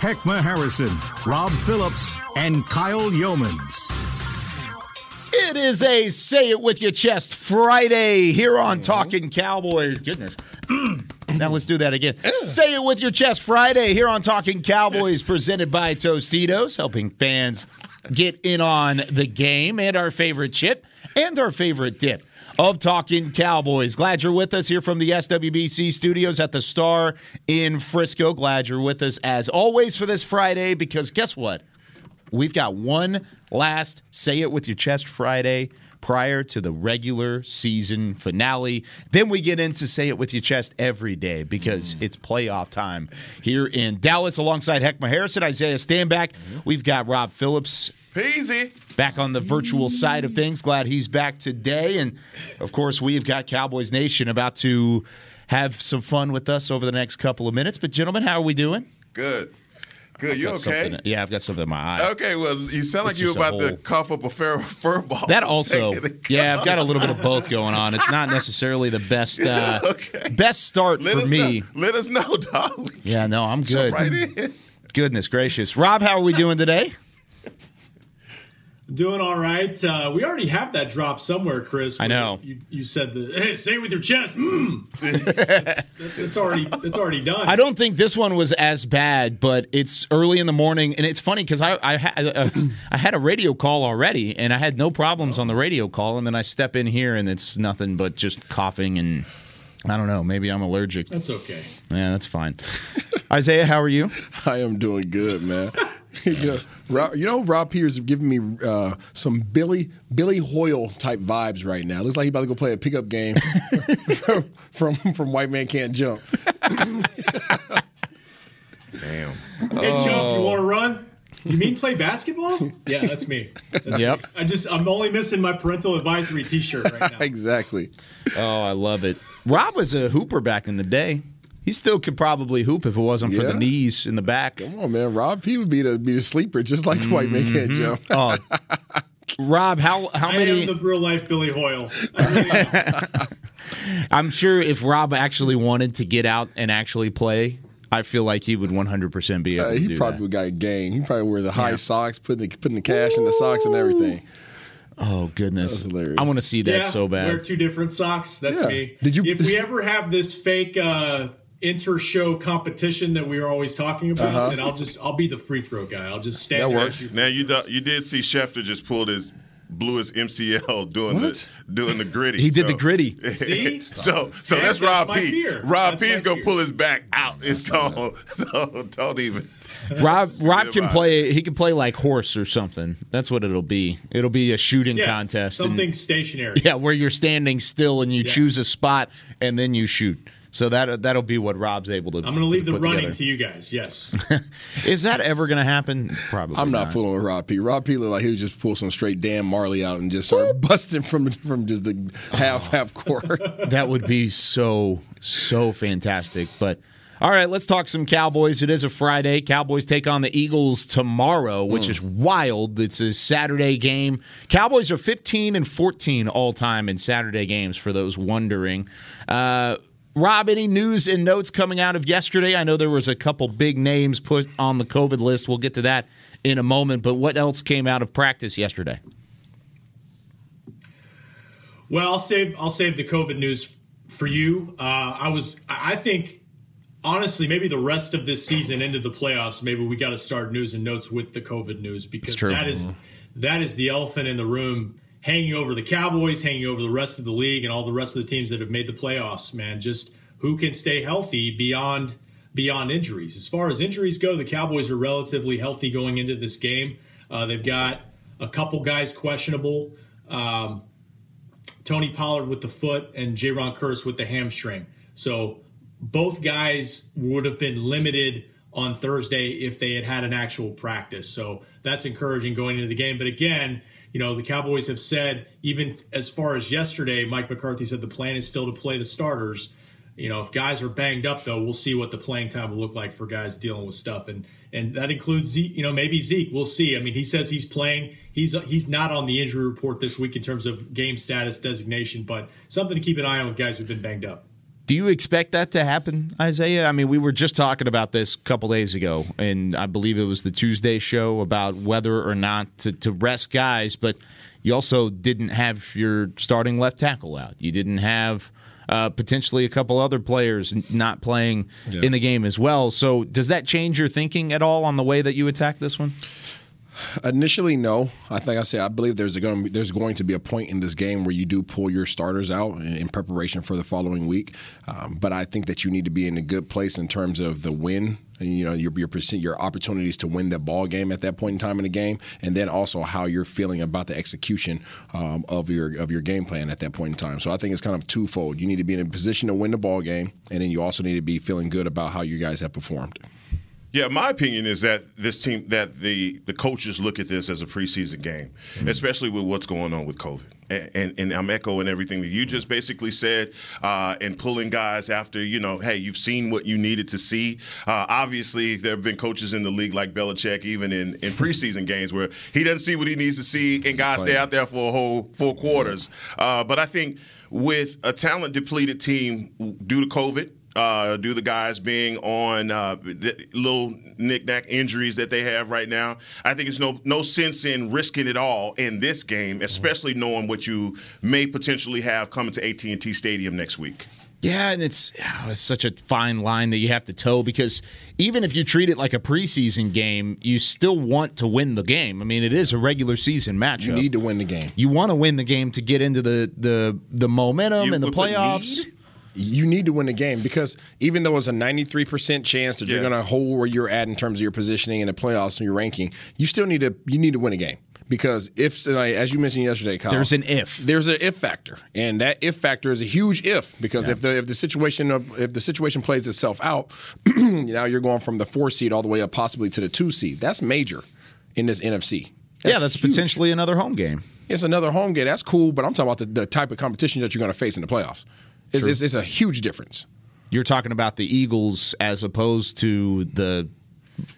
Heckma Harrison, Rob Phillips, and Kyle Youmans. It is a Say It With Your Chest Friday here on mm-hmm. Talking Cowboys. Goodness. now let's do that again. Say It With Your Chest Friday here on Talking Cowboys, presented by Tostitos, helping fans get in on the game and our favorite chip and our favorite dip of Talking Cowboys. Glad you're with us here from the SWBC studios at the Star in Frisco. Glad you're with us as always for this Friday because guess what? We've got one last Say It With Your Chest Friday prior to the regular season finale. Then we get into Say It With Your Chest every day because mm. it's playoff time here in Dallas alongside Heckma Harrison, Isaiah Stanback. Mm-hmm. We've got Rob Phillips Easy. back on the virtual side of things. Glad he's back today. And of course, we've got Cowboys Nation about to have some fun with us over the next couple of minutes. But, gentlemen, how are we doing? Good. Good. You okay? Yeah, I've got something in my eye. Okay. Well, you sound like you were just a about to cough up a fur, fur ball. That also, yeah. I've got a little bit of both going on. It's not necessarily the best uh, Okay. best start Let for me. Know. Let us know, dog. Yeah, no, I'm good. Right in. Goodness gracious, Rob, how are we doing today? Doing all right. Uh, we already have that drop somewhere, Chris. I know. You, you said the hey, say it with your chest. Mm. that's, that's, that's already that's already done. I don't think this one was as bad, but it's early in the morning, and it's funny because I I, had uh, I had a radio call already, and I had no problems on the radio call, and then I step in here, and it's nothing but just coughing and. I don't know. Maybe I'm allergic. That's okay. Yeah, that's fine. Isaiah, how are you? I am doing good, man. you, know, Rob, you know, Rob Peters is giving me uh, some Billy Billy Hoyle type vibes right now. Looks like he's about to go play a pickup game from, from from White Man Can't Jump. Damn. Hey, Oh. jump. You want to run? You mean play basketball? Yeah, that's me. That's Yep. me. I just I'm only missing my parental advisory T-shirt right now. exactly. Oh, I love it. Rob was a hooper back in the day. He still could probably hoop if it wasn't for the knees in the back. Come on, man. Rob P would be the be the sleeper, just like White Man Can't Jump. Oh, Rob, how how I many? am the real life Billy Hoyle. I really am. I'm sure if Rob actually wanted to get out and actually play, I feel like he would 100% be able Uh, to he do probably that. would got a gang. He probably wear the high Yeah. socks, putting the, putting the cash in the socks and everything. Oh goodness, That's hilarious. I want to see that yeah, so bad. Wear bad. two different socks. That's Yeah. me. Did you- If we ever have this fake uh, inter-show competition that we were always talking about, uh-huh. and I'll just I'll be the free throw guy. I'll just stand That works. and shoot. Now you do, you did see Schefter just pulled his blew his MCL doing What? the doing the Griddy. He did the Griddy. See? So so Yeah, that's that's Rob P. fear. Rob That's P is gonna fear. pull his back out. It's gone. So don't even. Rob Rob can about play. He can play like horse or something. That's what it'll be. It'll be a shooting Yeah, contest. and- Something stationary. yeah, where you're standing still and you Yes. choose a spot and then you shoot. So that that'll be what Rob's able to. Do. I'm going to leave the running together. to you guys. Yes. Is that ever going to happen? Probably. I'm not fooling with Rob P. Rob P. looked like he would just pull some straight Dan Majerle out and just start busting from from just the half half court. That would be so so fantastic. But all right, let's talk some Cowboys. It is a Friday. Cowboys take on the Eagles tomorrow, which is wild. It's a Saturday game. Cowboys are 15 and 14 all time in Saturday games. For those wondering. Uh, Rob, any news and notes coming out of yesterday? I know there was a couple big names put on the COVID list. We'll get to that in a moment. But what else came out of practice yesterday? Well, I'll save I'll save the COVID news for you. Uh, I was I I think honestly maybe the rest of this season into the playoffs maybe we got to start news and notes with the COVID news because that is that is the elephant in the room hanging over the Cowboys, hanging over the rest of the league and all the rest of the teams that have made the playoffs. Man, just who can stay healthy beyond beyond injuries. As far as injuries go, the Cowboys are relatively healthy going into this game. Uh, they've got a couple guys questionable. Um, Tony Pollard with the foot and Jayron Kearse with the hamstring. So both guys would have been limited on Thursday if they had had an actual practice. So that's encouraging going into the game. But again, you know, the Cowboys have said, even as far as yesterday, Mike McCarthy said the plan is still to play the starters. You know, if guys are banged up, though, we'll see what the playing time will look like for guys dealing with stuff, and and that includes. You know, maybe Zeke. We'll see. I mean, he says he's playing. He's he's not on the injury report this week in terms of game status designation, but something to keep an eye on with guys who've been banged up. Do you expect that to happen, Isaiah? I mean, we were just talking about this a couple days ago, and I believe it was the Tuesday show about whether or not to, to rest guys, but you also didn't have your starting left tackle out. You didn't have uh, potentially a couple other players not playing yeah. in the game as well. So, does that change your thinking at all on the way that you attack this one? Initially, no. I think I say I believe there's going to be, there's going to be a point in this game where you do pull your starters out in, in preparation for the following week. Um, but I think that you need to be in a good place in terms of the win you know your your your opportunities to win the ball game at that point in time in the game, and then also how you're feeling about the execution um, of your of your game plan at that point in time. So I think it's kind of twofold. You need to be in a position to win the ball game, and then you also need to be feeling good about how you guys have performed. Yeah, my opinion is that this team, that the the coaches look at this as a preseason game, mm-hmm. especially with what's going on with COVID. And, and, and, I'm echoing everything that you just basically said, uh, and pulling guys after you know, hey, you've seen what you needed to see. Uh, obviously, there have been coaches in the league like Belichick, even in, in preseason games, where he doesn't see what he needs to see, and guys stay out there for a whole four quarters. Uh, but I think with a talent depleted team due to COVID, uh, due to the guys being on uh, little knick-knack injuries that they have right now. I think it's no no sense in risking it all in this game, especially knowing what you may potentially have coming to AT&T Stadium next week. Yeah, and it's it's such a fine line that you have to toe because even if you treat it like a preseason game, you still want to win the game. I mean, it is a regular season matchup. You need to win the game. You want to win the game to get into the the the momentum you and the playoffs you need to win the game because even though it's a 93% chance that yeah. you're going to hold where you're at in terms of your positioning in the playoffs and your ranking, you still need to you need to win a game because if as you mentioned yesterday, Kyle, there's an if. There's an if factor, and that if factor is a huge if because yeah. if the if the situation if the situation plays itself out, now you're going from the four seed all the way up possibly to the two seed. That's major in this NFC. That's yeah, that's huge. potentially another home game. It's another home game. That's cool, but I'm talking about the, the type of competition that you're going to face in the playoffs. It's, it's, it's, a huge difference. You're talking about the Eagles as opposed to the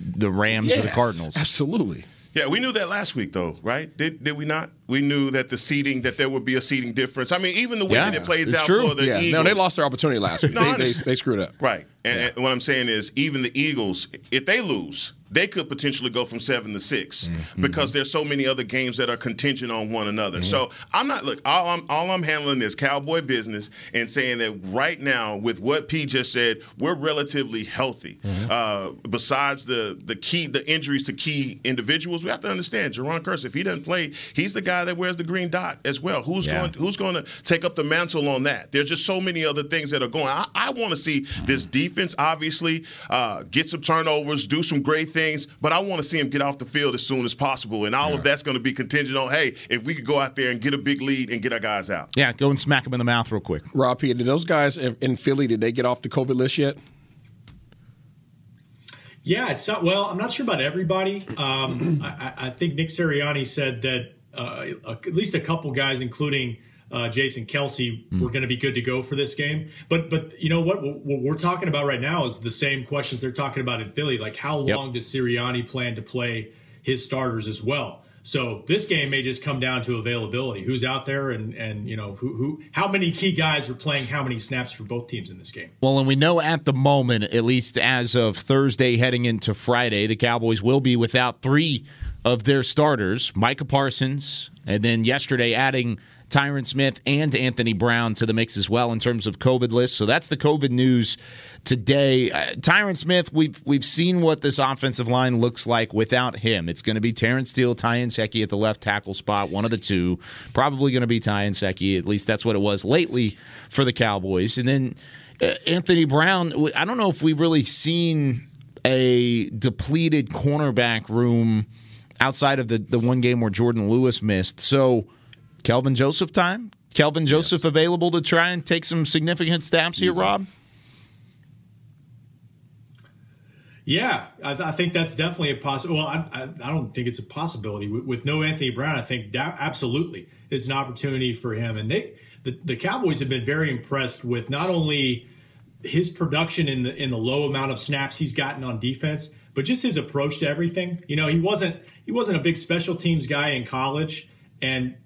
the Rams yes, or the Cardinals. Absolutely. Yeah, we knew that last week, though, right? Did did we not? We knew that the seating that there would be a seating difference. I mean, even the way yeah, that it plays out true. for the yeah. Eagles. No, they lost their opportunity last week. no, they, they, they, screwed up. Right. And, yeah. and what I'm saying is, even the Eagles, if they lose, they could potentially go from seven to 6 mm-hmm. because there's so many other games that are contingent on one another. Mm-hmm. So I'm not look. All I'm all I'm handling is cowboy business and saying that right now, with what P just said, we're relatively healthy. Mm-hmm. Uh, besides the the key the injuries to key individuals, we have to understand Jayron Kearse. If he doesn't play, he's the guy that wears the green dot as well. Who's yeah. going Who's going to take up the mantle on that? There's just so many other things that are going. I, I want to see this defense obviously uh, get some turnovers, do some great things things, but I want to see him get off the field as soon as possible. And all yeah. of that's going to be contingent on, hey, if we could go out there and get a big lead and get our guys out. Yeah, go and smack them in the mouth real quick. Rob P, did those guys in Philly, did they get off the COVID list yet? Yeah, it's not, well, I'm not sure about everybody. Um, I, I, think Nick Sirianni said that uh, at least a couple guys, including – uh, Jason Kelce mm. were going to be good to go for this game. But but you know what? What we're talking about right now is the same questions they're talking about in Philly. Like how yep. long does Sirianni plan to play his starters as well? So this game may just come down to availability. Who's out there, and and you know who who how many key guys are playing how many snaps for both teams in this game. Well, and we know at the moment, at least as of Thursday heading into Friday, the Cowboys will be without three of their starters, Micah Parsons, and then yesterday adding Tyron Smith and Anthony Brown to the mix as well in terms of COVID list. So that's the COVID news today. Uh, Tyron Smith, we've we've seen what this offensive line looks like without him. It's going to be Terence Steele, Ty Nsekhe at the left tackle spot, one of the two. Probably going to be Ty Nsekhe. At least that's what it was lately for the Cowboys. And then uh, Anthony Brown. I don't know if we've really seen a depleted cornerback room outside of the the one game where Jourdan Lewis missed. So Kelvin Joseph time? Kelvin Joseph yes. available to try and take some significant snaps here, Rob? Yeah, I, th- I, think that's definitely a possible. Well, I, I, I, don't think it's a possibility with, with no Anthony Brown. I think da- absolutely it's an opportunity for him. And they, the, the Cowboys have been very impressed with not only his production in the in the low amount of snaps he's gotten on defense, but just his approach to everything. You know, he wasn't he wasn't a big special teams guy in college, and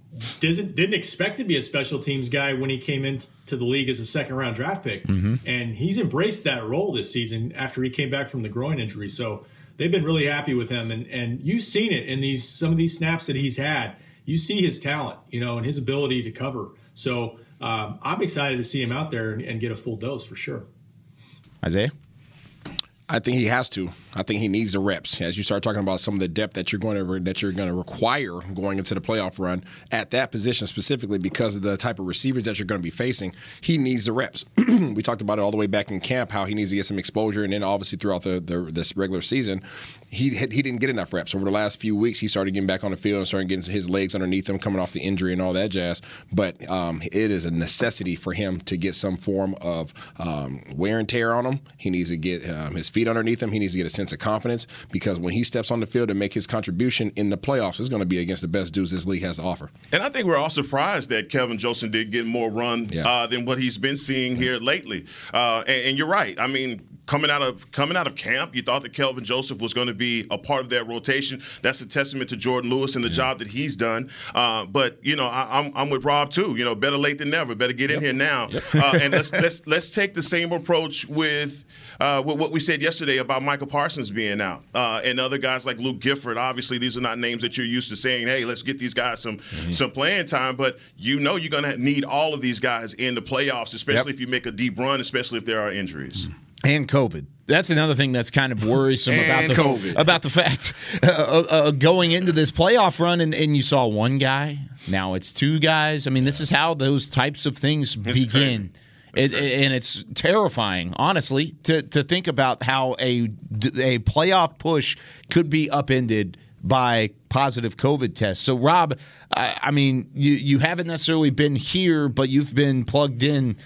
didn't didn't expect to be a special teams guy when he came into the league as a second round draft pick, mm-hmm. and he's embraced that role this season after he came back from the groin injury. So they've been really happy with him, and and you've seen it in these some of these snaps that he's had. You see his talent, you know, and his ability to cover. So um, I'm excited to see him out there and, and get a full dose for sure. Isaiah. I think he has to. I think he needs the reps. As you start talking about some of the depth that you're going to that you're going to require going into the playoff run at that position specifically because of the type of receivers that you're going to be facing, he needs the reps. we talked about it all the way back in camp how he needs to get some exposure, and then obviously throughout the, the this regular season, he he didn't get enough reps over the last few weeks. He started getting back on the field and started getting his legs underneath him, coming off the injury and all that jazz. But um, it is a necessity for him to get some form of um, wear and tear on him. He needs to get um, his feet feet underneath him. He needs to get a sense of confidence because when he steps on the field to make his contribution in the playoffs, it's going to be against the best dudes this league has to offer. And I think we're all surprised that Kevin Joseph did get more run yeah. uh, than what he's been seeing here lately. Uh, and, and you're right. I mean, coming out of coming out of camp, you thought that Kelvin Joseph was going to be a part of that rotation. That's a testament to Jourdan Lewis and the yeah. job that he's done. Uh, but you know, I, am I'm, I'm with Rob too. You know, better late than never. Better get in here now. Yep. Uh, and let's let's let's take the same approach with uh, what we said yesterday about Michael Parsons being out uh, and other guys like Luke Gifford. Obviously, these are not names that you're used to saying. Hey, let's get these guys some mm-hmm. some playing time. But you know you're going to need all of these guys in the playoffs, especially yep. if you make a deep run, especially if there are injuries. And COVID. That's another thing that's kind of worrisome about the COVID. about the fact uh, uh, uh, going into this playoff run, and, and you saw one guy. Now it's two guys. I mean, this is how those types of things it's begin. It, and it's terrifying, honestly, to, to think about how a, a playoff push could be upended by positive COVID tests. So, Rob, I, I mean, you, you haven't necessarily been here, but you've been plugged in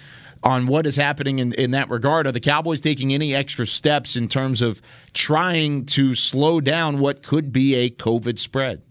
on what is happening in, in that regard. Are the Cowboys taking any extra steps in terms of trying to slow down what could be a COVID spread?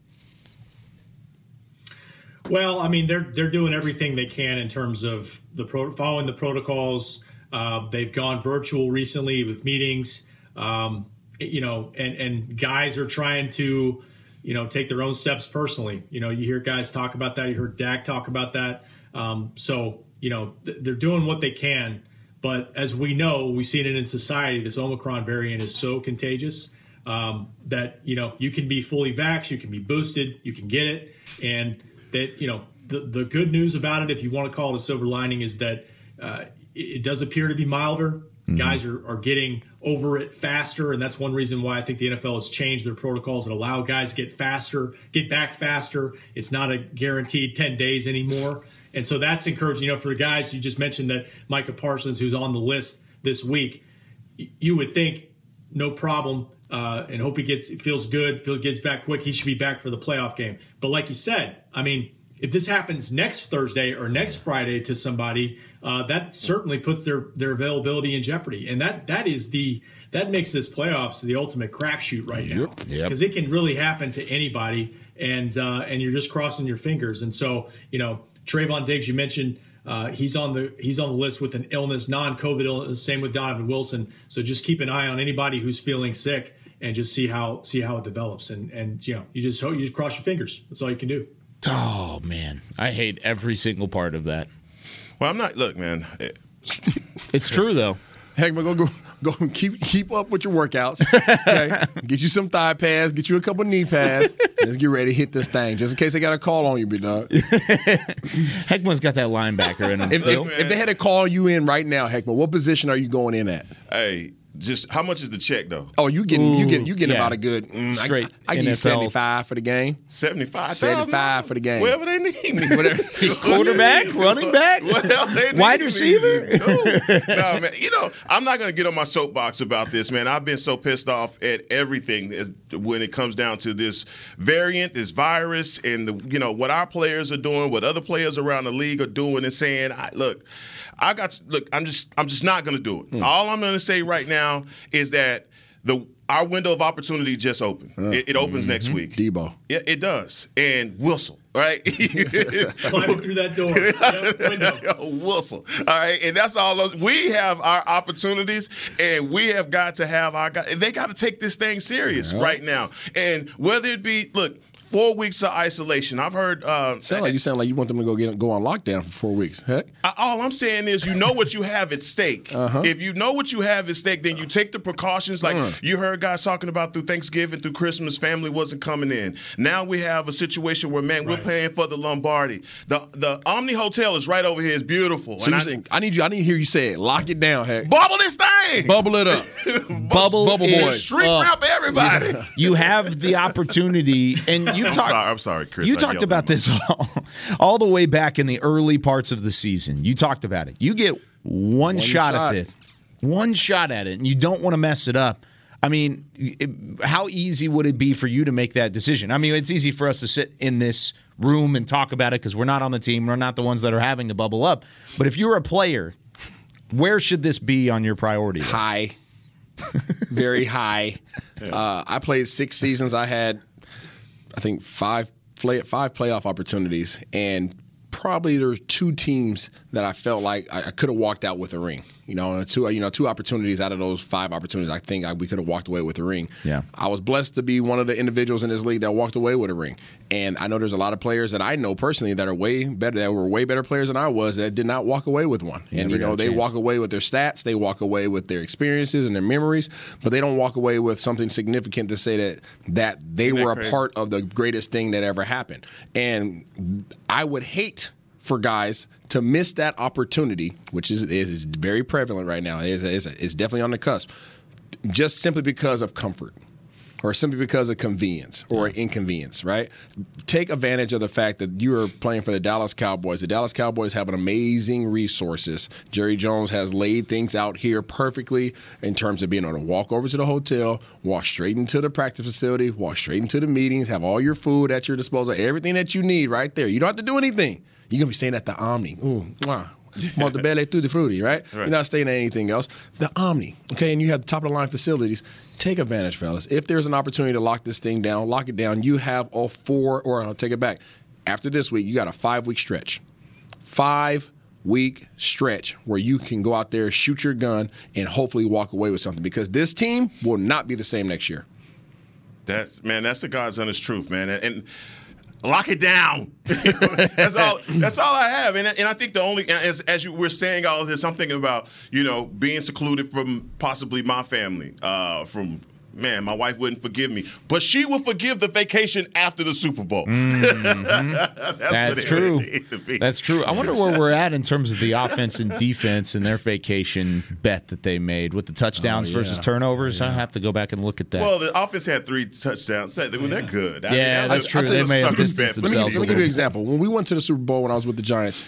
Well, I mean, they're they're doing everything they can in terms of the pro- following the protocols. Uh, they've gone virtual recently with meetings. Um, you know, and and guys are trying to, you know, take their own steps personally. You know, you hear guys talk about that. You heard Dak talk about that. Um, so you know, th- they're doing what they can. But as we know, we've seen it in society. This Omicron variant is so contagious um, that you know you can be fully vaxxed, you can be boosted, you can get it, and that you know the the good news about it, if you want to call it a silver lining, is that uh, it, it, does appear to be milder. Mm-hmm. Guys are, are getting over it faster, and that's one reason why I think the NFL has changed their protocols and allow guys to get faster, get back faster. It's not a guaranteed ten days anymore, and so that's encouraging. You know, for the guys you just mentioned that Micah Parsons, who's on the list this week, you would think no problem uh, and hope he gets feels good, feels gets back quick. He should be back for the playoff game. But like you said, I mean, if this happens next Thursday or next Friday to somebody, uh, that certainly puts their their availability in jeopardy, and that that is the that makes this playoffs the ultimate crapshoot right now because yep. it can really happen to anybody, and uh, and you're just crossing your fingers. And so you know, Trevon Diggs, you mentioned. Uh, he's on the he's on the list with an illness, non-COVID illness. Same with Donovan Wilson. So just keep an eye on anybody who's feeling sick and just see how see how it develops. And and you know you just hope you just cross your fingers. That's all you can do. Oh man, I hate every single part of that. Well, I'm not. Look, man. it's true though. Heck, go go go keep keep up with your workouts. Okay, get you some thigh pads, get you a couple knee pads. Let's get ready to hit this thing, just in case they got a call on you, big dog. Heckman's got that linebacker in him if, still. If, if, they had to call you in right now, Heckman, what position are you going in at? Hey, just how much is the check though? Oh, you getting Ooh, you getting you getting yeah. about a good mm, straight. I, I give you seventy five for the game. Seventy five. Seventy five for the game. Whatever they need me. Whatever. Quarterback, running back, wide receiver. No. no, man. You know I'm not gonna get on my soapbox about this, man. I've been so pissed off at everything when it comes down to this variant, this virus, and the you know what our players are doing, what other players around the league are doing, and saying, I, look. I got to, look. I'm just I'm just not going to do it. Mm. All I'm going to say right now is that the our window of opportunity just opened. it, it opens mm-hmm. next week. Debo. Yeah, it does. And Wilson, right? Climbing through that door. Yep, window. Wilson. All right. And that's all those we have our opportunities and we have got to have our. They got to take this thing serious right now. And whether it be look, four weeks of isolation. I've heard uh Sound like you sound like you want them to go get go on lockdown for four weeks. Heck. I- all I'm saying is, you know what you have at stake. Uh-huh. If you know what you have at stake, then you take the precautions. Like Mm. you heard guys talking about through Thanksgiving, through Christmas, family wasn't coming in. Now we have a situation where, man, we're paying for the Lombardi. The the Omni Hotel is right over here. It's beautiful. So And I- saying I need you I need to hear you say it. Lock it down, heck. bubble this thing. Bubble it up. Bubble, Bubble boys. Shrink up. wrap everybody. You have the opportunity, and you I'm talked. sorry. I'm sorry, Chris. You I talked about this all, all the way back in the early parts of the season. You talked about it. You get one, shot, shot. at this, one shot at it, and you don't want to mess it up. I mean, it, how easy would it be for you to make that decision? I mean, it's easy for us to sit in this room and talk about it because we're not on the team. We're not the ones that are having to bubble up. But if you're a player, where should this be on your priority? list? high, very high. Uh, I played six seasons. I had, I think five play five playoff opportunities, and probably there's two teams that I felt like I, I could have walked out with a ring. You know, two you know two opportunities out of those five opportunities, I think I, we could have walked away with a ring. Yeah. I was blessed to be one of the individuals in this league that walked away with a ring. And I know there's a lot of players that I know personally that are way better, that were way better players than I was that did not walk away with one. and you know, they walk away with their stats, they walk away with their experiences and their memories, but they don't walk away with something significant to say that that they that were a part of the greatest thing that ever happened. And I would hate for guys to miss that opportunity, which is is very prevalent right now. It is, is, is definitely on the cusp, just simply because of comfort or simply because of convenience or inconvenience, right? Take advantage of the fact that you are playing for the Dallas Cowboys. The Dallas Cowboys have an amazing resources. Jerry Jones has laid things out here perfectly in terms of being able to walk over to the hotel, walk straight into the practice facility, walk straight into the meetings, have all your food at your disposal, everything that you need right there. You don't have to do anything. You're gonna be staying at the Omni. Ooh, mwah. Montebello Tutti Frutti, right? You're not staying at anything else. The Omni, okay, and you have the top of the line facilities. Take advantage, fellas. If there's an opportunity to lock this thing down, lock it down. You have all four, or I'll take it back. After this week, you got a five week stretch. Five week stretch where you can go out there, shoot your gun, and hopefully walk away with something because this team will not be the same next year. That's man. That's the God's honest truth, man. And, and lock it down. that's all. That's all I have. And, and I think the only as as you were saying all this, I'm thinking about you know being secluded from possibly my family, uh, from. Man, my wife wouldn't forgive me, but she will forgive the vacation after the Super Bowl. Mm-hmm. That's, That's true. would need to be. That's true. I wonder where we're at in terms of the offense and defense and their vacation bet that they made with the touchdowns Oh, yeah. versus turnovers. I have to go back and look at that. Well, the offense had three touchdowns. So they- They're good. I Yeah, that was that's a- true. that's They a may have distanced bet for Let me, themselves give, let me give you an example. When we went to the Super Bowl when I was with the Giants,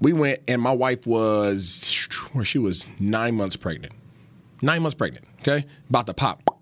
we went and my wife was, where she was nine months pregnant. Nine months pregnant, okay? About to pop,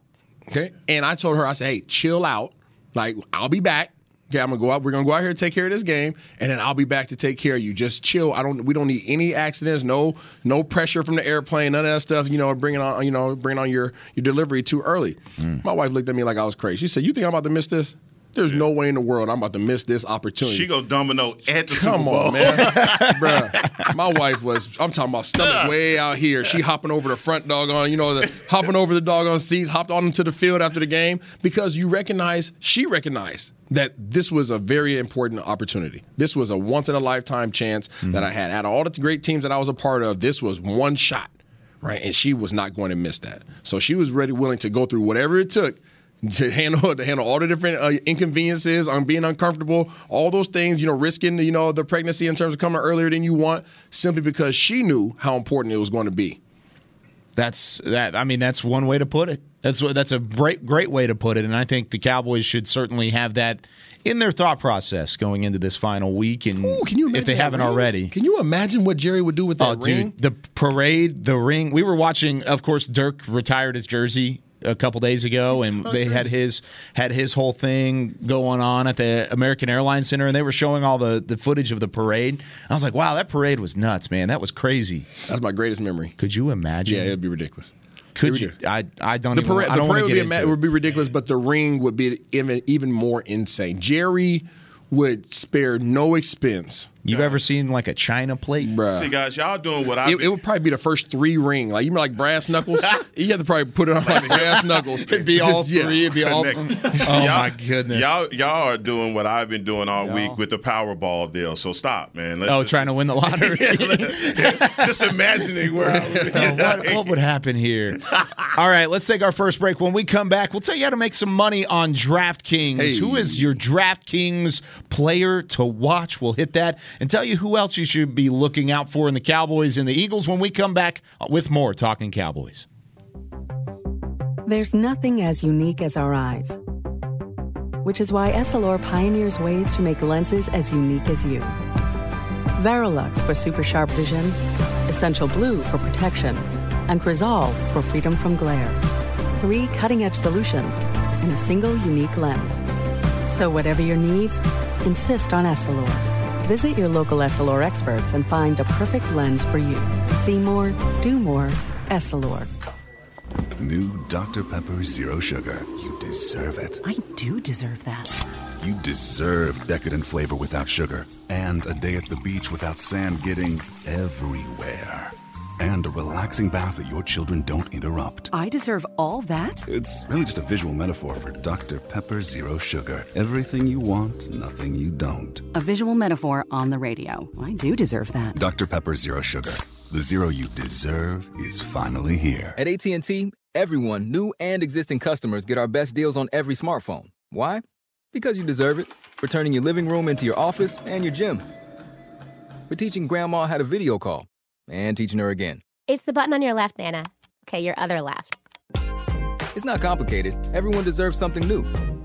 okay? And I told her, I said, hey, chill out. Like, I'll be back. Okay, I'm gonna go out. We're gonna go out here and take care of this game, and then I'll be back to take care of you. Just chill. I don't. We don't need any accidents. No, no pressure from the airplane. None of that stuff. You know, bringing on. You know, bringing on your your delivery too early. Mm. My wife looked at me like I was crazy. She said, "You think I'm about to miss this? There's no way in the world I'm about to miss this opportunity." She go domino at the Come Super Bowl. on, man. Bruh. My wife was, I'm talking about stomach way out here. She hopping over the front doggone, you know, the hopping over the doggone seats, hopped on into the field after the game because you recognize, she recognized that this was a very important opportunity. This was a once in a lifetime chance mm-hmm. that I had. Out of all the great teams that I was a part of, this was one shot, right? And she was not going to miss that. So she was ready, willing to go through whatever it took to handle to handle all the different uh, inconveniences on being uncomfortable, all those things, you know, risking you know the pregnancy in terms of coming earlier than you want, simply because she knew how important it was going to be. That's that. I mean, that's one way to put it. That's that's a great great way to put it. And I think the Cowboys should certainly have that in their thought process going into this final week. And Ooh, can you if they haven't ring? already, Can you imagine what Jerry would do with that Oh, ring? dude, the parade, the ring. We were watching. Of course, Dirk retired his jersey a couple days ago, and they had his had his whole thing going on at the American Airlines Center, and they were showing all the the footage of the parade. I was like, wow, that parade was nuts, man. That was crazy. That's my greatest memory. Could you imagine? Yeah, it'd be ridiculous. Could you? I I don't The even. parade, I the don't want parade to would be, into it. would be ridiculous, but the ring would be even even more insane. Jerry would spare no expense. You've ever seen like a China plate? Bruh. See, guys, y'all doing what I. It, it would probably be the first three ring. Like you remember, like brass knuckles. you have to probably put it on like brass knuckles. It'd be all Just- yeah. three. It'd be all. Connect. oh y'all- my goodness! Y'all, y'all are doing what I've been doing all week with the Powerball deal. So stop, man. Let's oh, just, trying to win the lottery. just imagining where I would be. What, what would happen here? All right, let's take our first break. When we come back, we'll tell you how to make some money on DraftKings. Hey. Who is your DraftKings player to watch? We'll hit that and tell you who else you should be looking out for in the Cowboys and the Eagles when we come back with more Talking Cowboys. There's nothing as unique as our eyes, which is why Essilor pioneers ways to make lenses as unique as you. Varilux for super sharp vision, Essential Blue for protection, and Crizal for freedom from glare. Three cutting edge solutions in a single unique lens. So, whatever your needs, insist on Essilor. Visit your local Essilor experts and find the perfect lens for you. See more, do more, Essilor. New Dr. Pepper Zero Sugar. You deserve it. I do deserve that. You deserve decadent flavor without sugar, and a day at the beach without sand getting everywhere, and a relaxing bath that your children don't interrupt. I deserve all that? It's really just a visual metaphor for Dr. Pepper Zero Sugar. Everything you want, nothing you don't. A visual metaphor on the radio. I do deserve that. Dr. Pepper Zero Sugar. The zero you deserve is finally here. At AT&T, everyone, new and existing customers, get our best deals on every smartphone. Why? Because you deserve it. For turning your living room into your office and your gym. For teaching grandma how to video call and teaching her again. It's the button on your left, Nana. Okay, your other left. It's not complicated. Everyone deserves something new.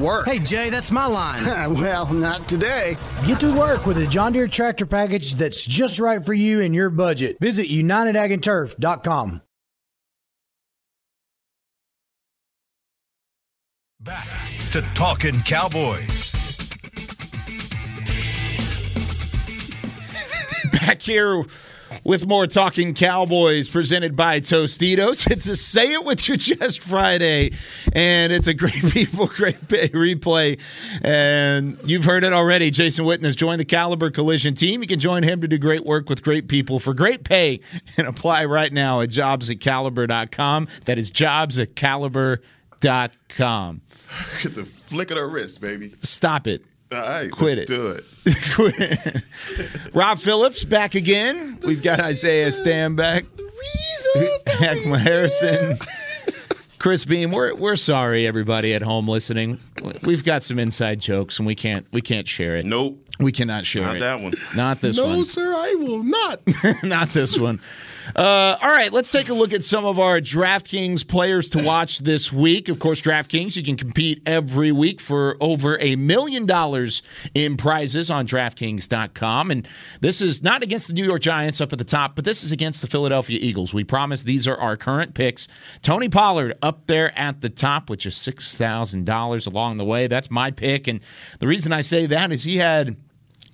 work. Hey, Jay, that's my line. well, not today. Get to work with a John Deere tractor package that's just right for you and your budget. Visit UnitedAgAndTurf.com. Back to Talking Cowboys. Back here with more Talking Cowboys presented by Tostitos. It's a Say It With Your Chest Friday, and it's a great people, great pay replay. And you've heard it already. Jason Witten has joined the Caliber Collision team. You can join him to do great work with great people for great pay and apply right now at jobs at caliber.com. That is jobs at caliber.com. Get the flick of the wrist, baby. Stop it. All right, Quit let's it. Do it. Quit. Rob Phillips back again. We've got Isaiah Stanback. Heckma Harrison. Chris Beam, we're we're sorry, everybody at home listening. We've got some inside jokes, and we can't we can't share it. Nope, we cannot share Not it. Not that one. Not this no, one. No, sir, I will not. Not this one. Uh, all right, let's take a look at some of our DraftKings players to watch this week. Of course, DraftKings, you can compete every week for over a million dollars in prizes on DraftKings.com. And this is not against the New York Giants up at the top, but this is against the Philadelphia Eagles. We promise these are our current picks. Tony Pollard up there at the top which is $6,000 along the way. That's my pick. And the reason I say that is he had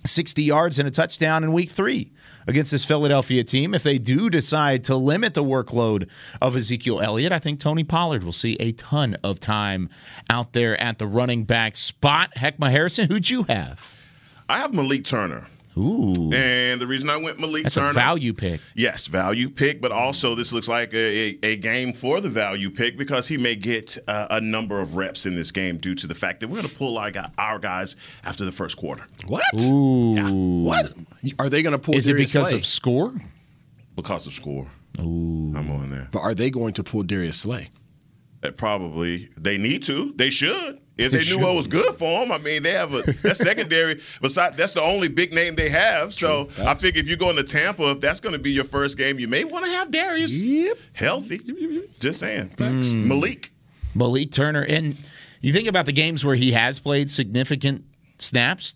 60 yards and a touchdown in week three against this Philadelphia team. If they do decide to limit the workload of Ezekiel Elliott, I think Tony Pollard will see a ton of time out there at the running back spot. Heckma Harrison, who'd you have? I have Malik Turner. Ooh. And the reason I went Malik That's Turner. a value pick. Yes, value pick, but also this looks like a, a, a game for the value pick because he may get uh, a number of reps in this game due to the fact that we're going to pull our, gu- our guys after the first quarter. What? Ooh. What? Are they going to pull? Is it because Slay? of score? Because of score. Ooh. I'm on there. But are they going to pull Darius Slay? Uh, probably. They need to. They should. If They they, knew should. what was good for them, I mean, they have a that secondary. Besides, that's the only big name they have. So I figure if you're going to Tampa, if that's going to be your first game, you may want to have Darius yep. healthy. Just saying, Mm. Malik. Malik Turner. And you think about the games where he has played significant snaps.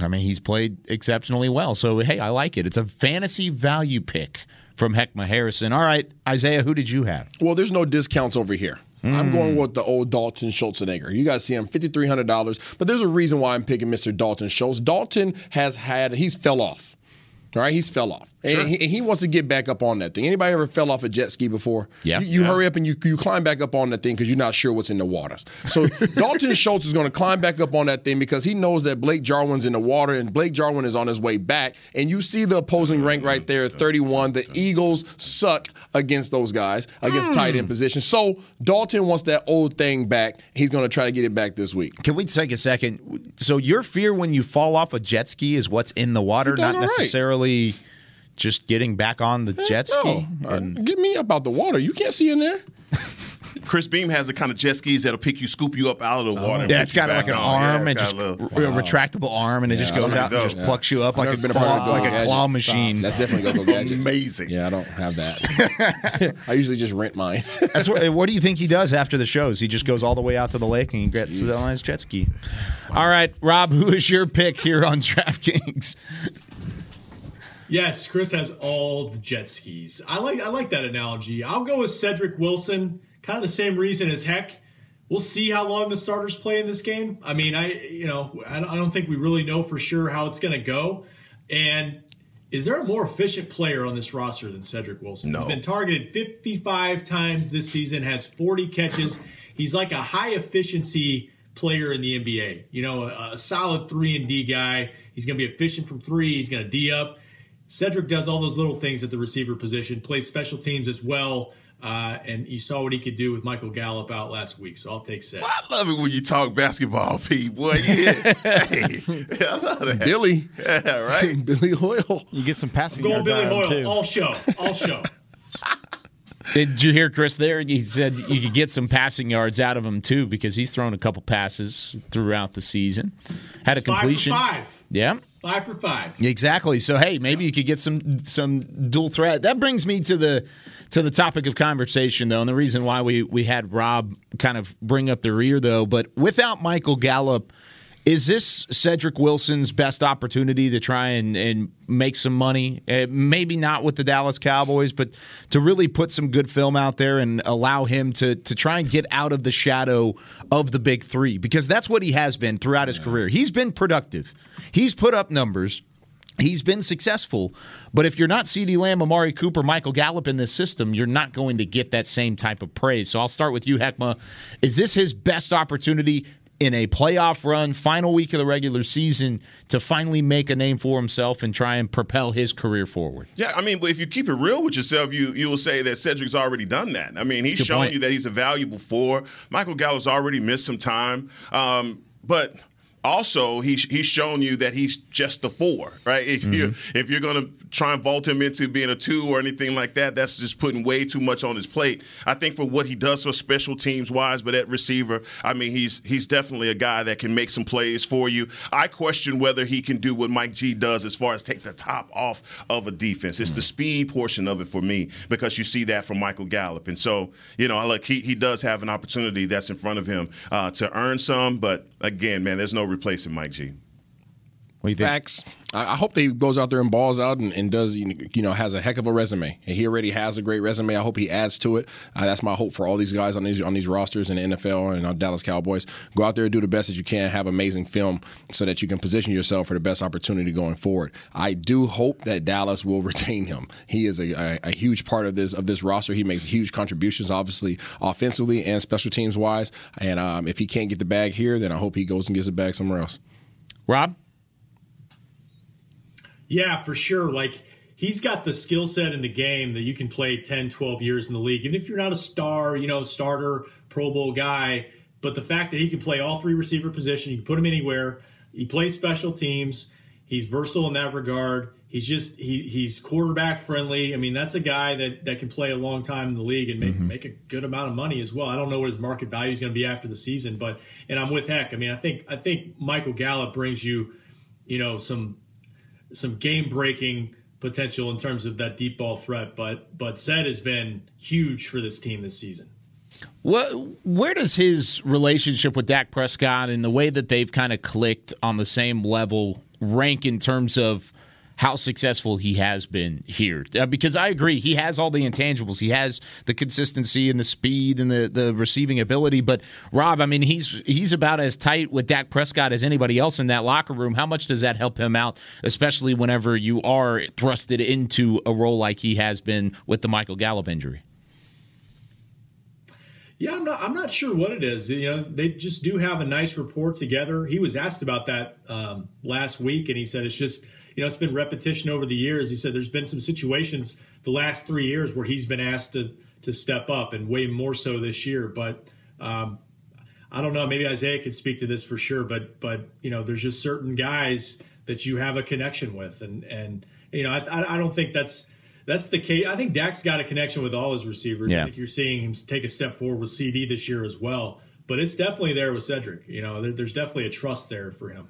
I mean, he's played exceptionally well. So, hey, I like it. It's a fantasy value pick from Heckma Harrison. All right, Isaiah, who did you have? Well, there's no discounts over here. I'm going with the old Dalton Schultzenegger. You guys see him $5,300, but there's a reason why I'm picking Mr. Dalton Schultz. Dalton has had, he's fell off. All right, he's fell off. And, he, and he wants to get back up on that thing. Anybody ever fell off a jet ski before? Yeah. You, you Yeah. hurry up and you, you climb back up on that thing because you're not sure what's in the waters. So Dalton Schultz is going to climb back up on that thing because he knows that Blake Jarwin's in the water and Blake Jarwin is on his way back. And you see the opposing rank right there, 31. The Eagles suck against those guys, against tight end hmm. position. So Dalton wants that old thing back. He's going to try to get it back this week. Can we take a second? So, your fear when you fall off a jet ski is what's in the water, not right. necessarily just getting back on the jet ski? No, uh, get me up out the water. You can't see in there. Chris Beam has the kind of jet skis that'll pick you, scoop you up out of the water. and Yeah, it's got like an on. Yeah, arm it's and just a little- a retractable arm, and it just goes that's out and dope. just plucks you up I've like a, been a claw, part like a Gadget. claw Stop. machine. That's definitely go go gadget. Amazing. Yeah, I don't have that. I usually just rent mine. That's what. What do you think he does after the shows? He just goes all the way out to the lake and he gets on his jet ski. All right, Rob, who is your pick here on DraftKings? Yes, Chris has all the jet skis. I like I like that analogy. I'll go with Cedric Wilson. Kind of the same reason as Heck. We'll see how long the starters play in this game. I mean, I you know I don't, think we really know for sure how it's going to go. And is there a more efficient player on this roster than Cedric Wilson? No. He's been targeted 55 times this season, has 40 catches. He's like a high efficiency player in the NBA. You know, a, a solid three and D guy. He's going to be efficient from three. He's going to D up. Cedric does all those little things at the receiver position, plays special teams as well. Uh, and you saw what he could do with Michael Gallup out last week. So I'll take Ced. I love it when you talk basketball, Pete. Boy, yeah. hey, I love that. Billy. Yeah, right. Billy Hoyle. You get some passing Going yards Billy out of him, Hoyle, too. all show, all show. Did you hear Chris there? He said you could get some passing yards out of him too because he's thrown a couple passes throughout the season. Had a completion. Five five. Yeah. Five for five. Exactly. So hey, maybe you could get some some dual threat. That brings me to the to the topic of conversation though, and the reason why we we had Rob kind of bring up the rear though. But without Michael Gallup, is this Cedric Wilson's best opportunity to try and, and make some money? Uh, maybe not with the Dallas Cowboys, but to really put some good film out there and allow him to to try and get out of the shadow of the big three because that's what he has been throughout his career. He's been productive. He's put up numbers. He's been successful, but if you're not CeeDee Lamb, Amari Cooper, Michael Gallup in this system, you're not going to get that same type of praise. So I'll start with you, Heckma. Is this his best opportunity in a playoff run, final week of the regular season, to finally make a name for himself and try and propel his career forward? Yeah, I mean, but if you keep it real with yourself, you you will say that Cedric's already done that. I mean, he's shown point. you that he's a valuable four. Michael Gallup's already missed some time, um, but also he's he's shown you that he's just the four, right? If you Mm-hmm. if you're going to try and vault him into being a two or anything like that, that's just putting way too much on his plate. I think for what he does for special teams wise, but at receiver, I mean, he's he's definitely a guy that can make some plays for you. I question whether he can do what Mike G does as far as take the top off of a defense. It's the speed portion of it for me because you see that from Michael Gallup, and so you know, look, he he does have an opportunity that's in front of him uh, to earn some, but again, man, there's no replacing Mike G. What do you think? Facts. I, I hope that he goes out there and balls out and, and does, you know, has a heck of a resume. And he already has a great resume. I hope he adds to it. Uh, that's my hope for all these guys on these on these rosters in the NFL and on Dallas Cowboys. Go out there and do the best that you can. Have amazing film so that you can position yourself for the best opportunity going forward. I do hope that Dallas will retain him. He is a, a, a huge part of this of this roster. He makes huge contributions, obviously offensively and special teams wise. And um, if he can't get the bag here, then I hope he goes and gets the bag somewhere else. Rob? Yeah, for sure. Like he's got the skill set in the game that you can play 10, 12 years in the league. Even if you're not a star, you know, starter, Pro Bowl guy, but the fact that he can play all three receiver positions, you can put him anywhere. He plays special teams. He's versatile in that regard. He's just he he's quarterback friendly. I mean, that's a guy that that can play a long time in the league and make Mm-hmm. make a good amount of money as well. I don't know what his market value is going to be after the season, but and I'm with Heck. I mean, I think I think Michael Gallup brings you, you know, some some game breaking potential in terms of that deep ball threat. But but Ced has been huge for this team this season. What, where does his relationship with Dak Prescott and the way that they've kind of clicked on the same level rank in terms of how successful he has been here? Uh, because I agree, he has all the intangibles. He has the consistency and the speed and the, the receiving ability. But Rob, I mean, he's he's about as tight with Dak Prescott as anybody else in that locker room. How much does that help him out, especially whenever you are thrusted into a role like he has been with the Michael Gallup injury? Yeah, I'm not. I'm not sure what it is. You know, they just do have a nice rapport together. He was asked about that um, last week, and he said it's just you know it's been repetition over the years. He said there's been some situations the last three years where he's been asked to to step up, and way more so this year. But um, I don't know. Maybe Isaiah could speak to this for sure. But but you know, there's just certain guys that you have a connection with, and and you know, I I don't think that's that's the case. I think Dak's got a connection with all his receivers. Yeah. I think you're seeing him take a step forward with CeeDee this year as well. But it's definitely there with Cedric. You know, there, there's definitely a trust there for him.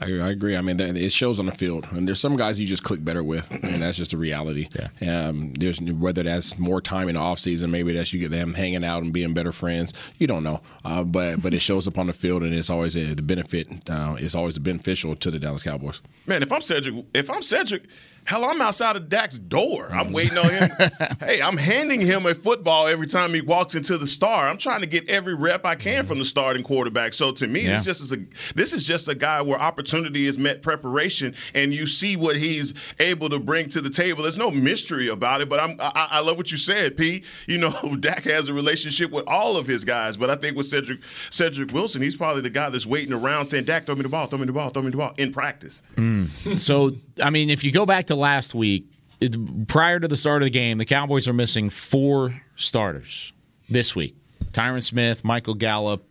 I, I agree. I mean, that- it shows on the field, and there's some guys you just click better with, and that's just a reality. Yeah. Um, there's whether that's more time in the off season, maybe that's you get them hanging out and being better friends. You don't know, uh, but but it shows up on the field, and it's always a, the benefit. Uh, it's always beneficial to the Dallas Cowboys. Man, if I'm Cedric, if I'm Cedric, hell, I'm outside of Dak's door. I'm mm-hmm. waiting on him. hey, I'm handing him a football every time he walks into the star. I'm trying to get every rep I can mm-hmm. from the starting quarterback. So to me, Yeah. it's just as a this is just a guy where opportunity is met preparation, and you see what he's able to bring to the table. There's no mystery about it. But I'm I, I love what you said, P. You know, Dak has a relationship with all of his guys, but I think with Cedric Cedric Wilson, he's probably the guy that's waiting around saying, "Dak, throw me the ball, throw me the ball, throw me the ball" in practice. Mm. so, I mean, if you go back to last week, it, prior to the start of the game, the Cowboys are missing four starters this week Tyron Smith, Michael Gallup,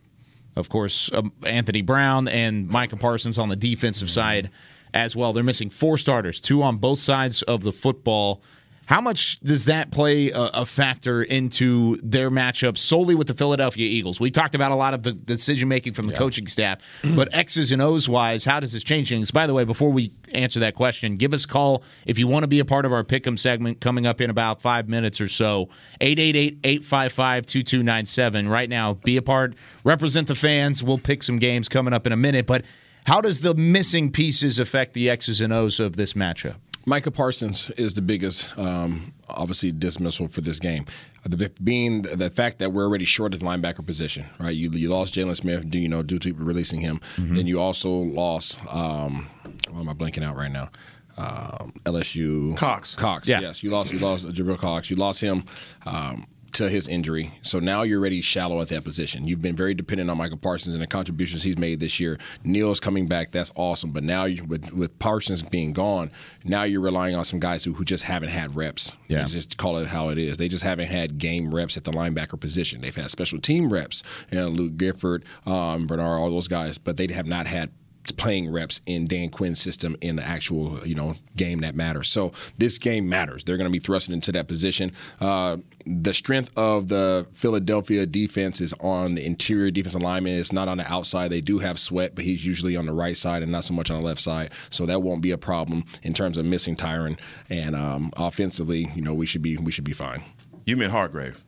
of course, um, Anthony Brown, and Micah Parsons on the defensive side as well. They're missing four starters, two on both sides of the football. How much does that play a, a factor into their matchup solely with the Philadelphia Eagles? We talked about a lot of the decision making from the coaching staff, but X's and O's wise, how does this change things? By the way, before we answer that question, give us a call if you want to be a part of our Pick'em segment coming up in about five minutes or so. 888 855 2297. Right now, be a part, represent the fans. We'll pick some games coming up in a minute, but how does the missing pieces affect the X's and O's of this matchup? Micah Parsons is the biggest, um, obviously, dismissal for this game. The, being the fact that we're already short at the linebacker position, right? You, you lost Jaylon Smith, do you know, due to releasing him. Then you also lost. Um, what am I blanking out right now? Um, LSU Cox. Cox. Yeah. Yes, you lost. You lost Jabril Cox. You lost him. Um, to his injury, so now you're already shallow at that position. You've been very dependent on Michael Parsons and the contributions he's made this year. Neal's coming back, that's awesome. But now, you, with with Parsons being gone, now you're relying on some guys who, who just haven't had reps. Yeah. Just call it how it is. They just haven't had game reps at the linebacker position. They've had special team reps, you know, Luke Gifford, um, Bernard, all those guys, but they have not had playing reps in Dan Quinn's system in the actual you know game that matters. So this game matters. They're going to be thrusted into that position. Uh, the strength of the Philadelphia defense is on the interior defense alignment. It's not on the outside. They do have Sweat, but he's usually on the right side and not so much on the left side. So that won't be a problem in terms of missing Tyron. And um, offensively, you know, we should be we should be fine. You meant Hargrave.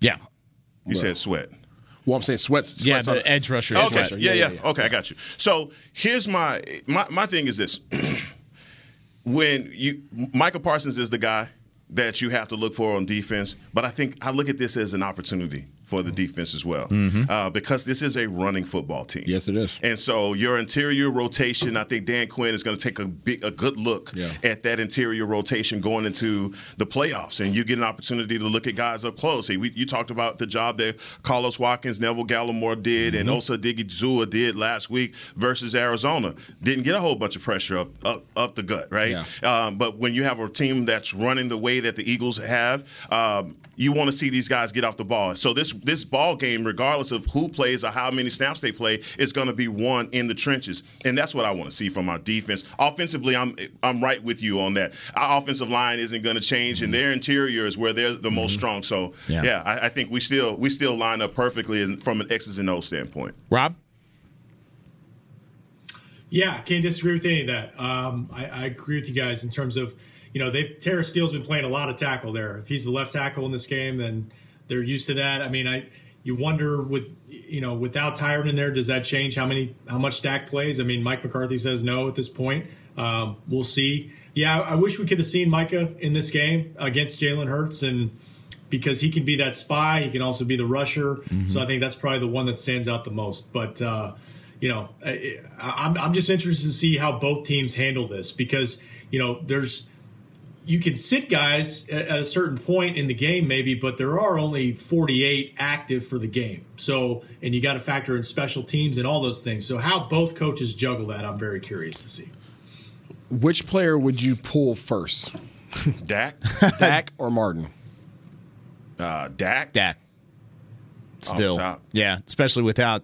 Yeah. You said Sweat. Well, I'm saying Sweat's, Yeah, Sweat's the on- edge rusher. Edge Okay, rusher. yeah, yeah, Okay, I got you. So here's my my my thing is this: when you Michael Parsons is the guy that you have to look for on defense, but I think I look at this as an opportunity for the defense as well, uh, because this is a running football team. Yes, it is. And so your interior rotation, I think Dan Quinn is going to take a big, a good look Yeah. at that interior rotation going into the playoffs, and you get an opportunity to look at guys up close. Hey, we, you talked about the job that Carlos Watkins, Neville Gallimore did, and Osa Odighizuwa did last week versus Arizona. Didn't get a whole bunch of pressure up up, up the gut, right? Um, but when you have a team that's running the way that the Eagles have, um, you want to see these guys get off the ball. So this this ball game, regardless of who plays or how many snaps they play, is going to be won in the trenches, and that's what I want to see from our defense. Offensively, I'm I'm right with you on that. Our offensive line isn't going to change, and their interior is where they're the most strong. So Yeah. yeah, I, I think we still we still line up perfectly from an X's and O's standpoint. Rob? Yeah, can't disagree with any of that. Um, I, I agree with you guys in terms of, you know, they've Terence Steele's been playing a lot of tackle there. If he's the left tackle in this game, then they're used to that. I mean, I you wonder with you know without Tyron in there, does that change how many how much Dak plays? I mean, Mike McCarthy says no at this point. Um, we'll see. Yeah, I, I wish we could have seen Micah in this game against Jalen Hurts and. Because he can be that spy, he can also be the rusher. So I think that's probably the one that stands out the most. But uh, you know, I, I'm, I'm just interested to see how both teams handle this because, you know, there's, you can sit guys at, at a certain point in the game, maybe, but there are only 48 active for the game. So, and you got to factor in special teams and all those things. So, how both coaches juggle that, I'm very curious to see. Which player would you pull first? Dak, Dak or Martin? Uh, Dak. Dak. Still. Yeah, especially without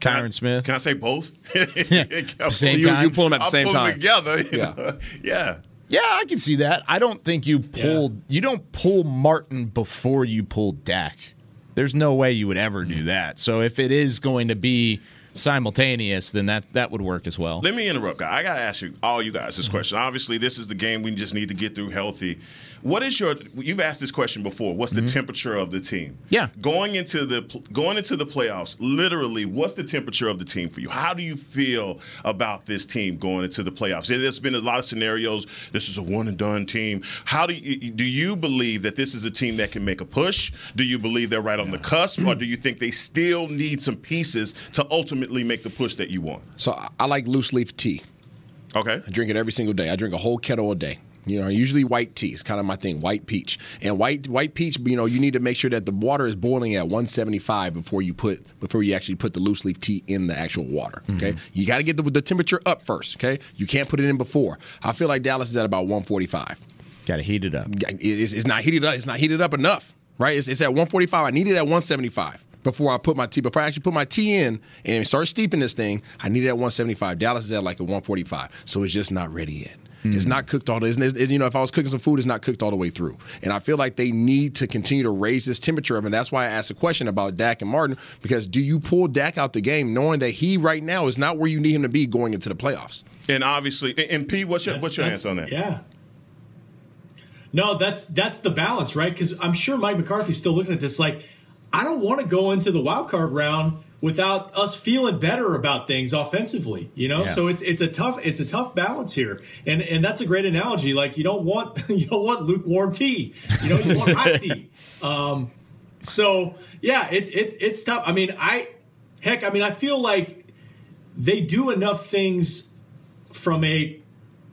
Tyron Smith. Can I say both? Same So you- time. you pull 'em at the I'll same put 'em time. together. Yeah. yeah. Yeah, I can see that. I don't think you pulled. You don't pull Martin before you pull Dak. There's no way you would ever do mm. that. So if it is going to be simultaneous, then that that would work as well. Let me interrupt, guy. I got to ask you, all you guys, this mm-hmm. question. Obviously, this is the game we just need to get through healthy. What is your? You've asked this question before. What's the mm-hmm. temperature of the team? Yeah. Going into the going into the playoffs, literally, what's the temperature of the team for you? How do you feel about this team going into the playoffs? There's been a lot of scenarios. This is a one and done team. How do you do? You believe that this is a team that can make a push? Do you believe they're right on the cusp, or do you think they still need some pieces to ultimately make the push that you want? So I- I like loose leaf tea. Okay. I drink it every single day. I drink a whole kettle a day. You know, usually white tea is kind of my thing, white peach. And white white peach, you know, you need to make sure that the water is boiling at 175 before you put before you actually put the loose leaf tea in the actual water. Mm-hmm. Okay, you got to get the, the temperature up first. Okay, you can't put it in before. I feel like Dallas is at about 145. Got to heat it up. It's, it's not heated up. It's not heated up enough, right? It's, it's at 145. I need it at 175 before I put my tea. Before I actually put my tea in and start steeping this thing, I need it at 175. Dallas is at like a 145, so it's just not ready yet. It's not cooked all the it's, it's- You know, if I was cooking some food, it's not cooked all the way through. And I feel like they need to continue to raise this temperature up. And that's why I asked a question about Dak and Martin because do you pull Dak out the game knowing that he right now is not where you need him to be going into the playoffs? And obviously, and, and P, what's your That's- what's your answer on that? Yeah. No, that's that's the balance, right? Because I'm sure Mike McCarthy's still looking at this like, I don't want to go into the wild card round without us feeling better about things offensively, you know. Yeah. So it's it's a tough it's a tough balance here, and and that's a great analogy. Like you don't want you don't want lukewarm tea, you know, you want hot tea. Um, so yeah, it's it, it's tough. I mean, I heck, I mean, I feel like they do enough things from a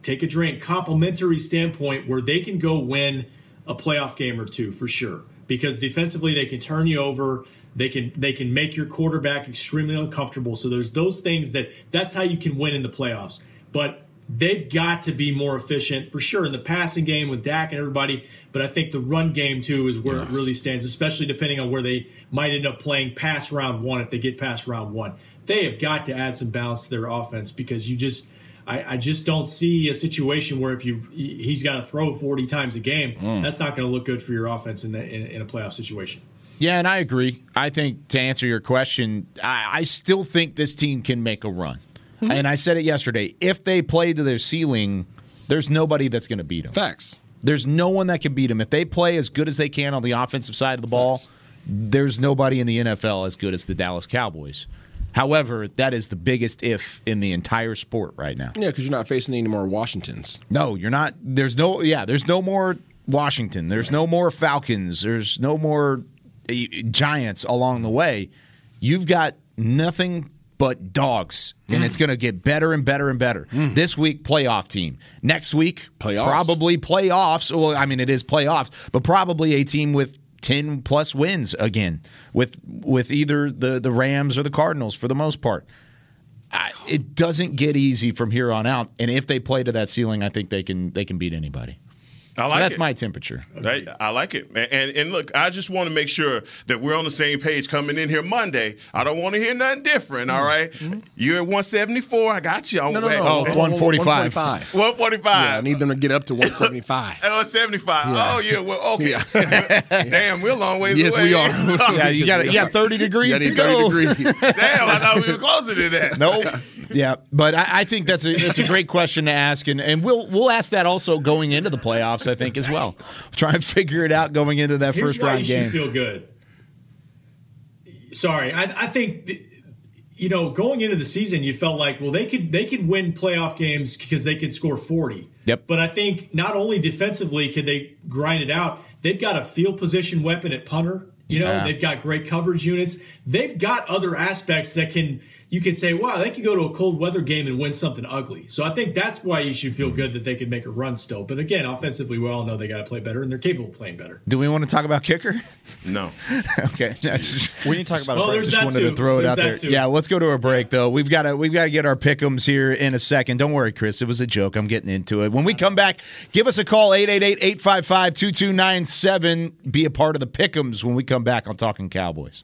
take a drink complimentary standpoint where they can go win a playoff game or two for sure because defensively they can turn you over they can they can make your quarterback extremely uncomfortable. So there's those things that that's how you can win in the playoffs. But they've got to be more efficient for sure in the passing game with Dak and everybody. But I think the run game too is where it really stands especially depending on where they might end up playing past round 1 if they get past round 1 they have got to add some balance to their offense because you just I, I just don't see a situation where if you he's got to throw 40 times a game, Mm. that's not going to look good for your offense in, the, in, in a playoff situation. Yeah, and I agree. I think to answer your question, I, I still think this team can make a run. Hmm? And I said it yesterday. If they play to their ceiling, there's nobody that's going to beat them. Facts. There's no one that can beat them. If they play as good as they can on the offensive side of the ball, there's nobody in the NFL as good as the Dallas Cowboys. However, that is the biggest if in the entire sport right now. Yeah, because you're not facing any more Washingtons. No, you're not. There's no. Yeah, there's no more Washington. There's no more Falcons. There's no more Giants along the way. You've got nothing but dogs, and it's mm. going to get better and better and better. Mm. This week, playoff team. Next week, Playoffs? probably playoffs. Well, I mean, it is playoffs, but probably a team with. 10 plus wins again with with either the the Rams or the Cardinals for the most part. I, it doesn't get easy from here on out. And if they play to that ceiling, I think they can they can beat anybody. I So that's it. my temperature. I, I like it, and, and and look, I just want to make sure that we're on the same page coming in here Monday. I don't want to hear nothing different. All right? Mm-hmm. Mm-hmm. you're at 174. I got you. No, no, no. Oh, 145. 145. 145. Yeah, I need them to get up to 175. Oh, 75. Yeah. Oh, yeah. Well, okay. Yeah. Damn, we're a long ways Yes, away. we are. Yeah, you got you got 30 degrees Yeah, I to need go. 30 degrees. Damn, I thought we were closer to that. Nope. Yeah, but I, I think that's a that's a great question to ask, and, and we'll we'll ask that also going into the playoffs. I think as well. Try and figure it out going into that Here's first round you game. feel good. Sorry, I, I think th- you know going into the season, you felt like well they could they could win playoff games because they could score forty. Yep. But I think not only defensively could they grind it out, they've got a field position weapon at punter. You know, Yeah. they've got great coverage units. They've got other aspects that can you could say, wow, they could go to a cold weather game and win something ugly. So I think that's why you should feel good that they could make a run still. But again, offensively, we all know they got to play better, and they're capable of playing better. Do we want to talk about kicker? No. okay. That's- We need to talk about Well, a break. there's just that wanted too. to throw it There's out that there. too. Yeah, let's go to a break though. We've got to we've got to get our pickums here in a second. Don't worry, Chris. It was a joke. I'm getting into it. When we come back, give us a call 888-855-2297. Be a part of the pickums when we come back on Talking Cowboys.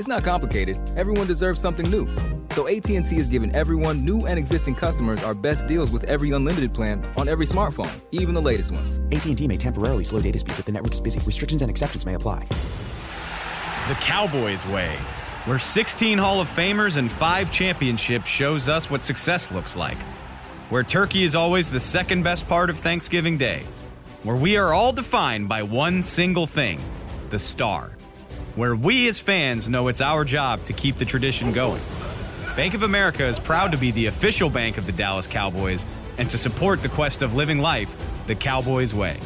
It's not complicated. Everyone deserves something new. So AT&T is giving everyone, new and existing customers, our best deals with every unlimited plan on every smartphone, even the latest ones. AT&T may temporarily slow data speeds if the network is busy. Restrictions and exceptions may apply. The Cowboys way, where 16 Hall of Famers and 5 championships shows us what success looks like. Where turkey is always the second best part of Thanksgiving Day. Where we are all defined by one single thing the star. Where we as fans know it's our job to keep the tradition going. Bank of America is proud to be the official bank of the Dallas Cowboys and to support the quest of living life the Cowboys way.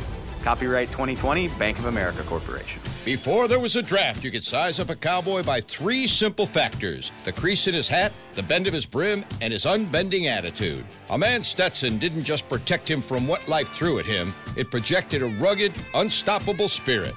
Copyright 2020, Bank of America Corporation. Before there was a draft, you could size up a cowboy by three simple factors the crease in his hat, the bend of his brim, and his unbending attitude. A man Stetson didn't just protect him from what life threw at him, it projected a rugged, unstoppable spirit.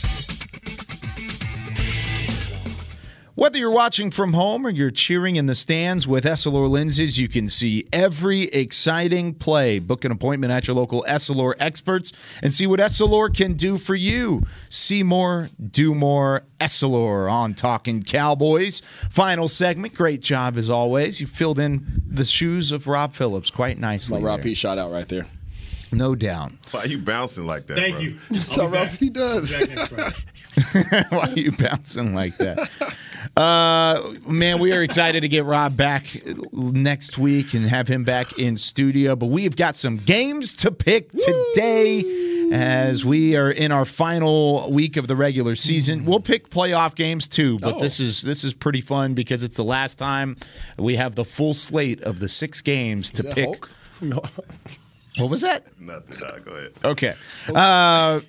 Whether you're watching from home or you're cheering in the stands with Essilor lenses, you can see every exciting play. Book an appointment at your local Essilor experts and see what Essilor can do for you. See more, do more. Essilor on Talking Cowboys. Final segment. Great job as always. You filled in the shoes of Rob Phillips quite nicely. My Rob. P shot out right there. No doubt. Why are you bouncing like that? Thank bro? you. That's how Rob P does. Why are you bouncing like that? Uh, man, we are excited to get Rob back next week and have him back in studio. But we've got some games to pick today as we are in our final week of the regular season. We'll pick playoff games too, but Oh. this is this is pretty fun because it's the last time we have the full slate of the six games to that pick. Hulk? No. What was that? Nothing. Nah, go ahead. Okay. Uh,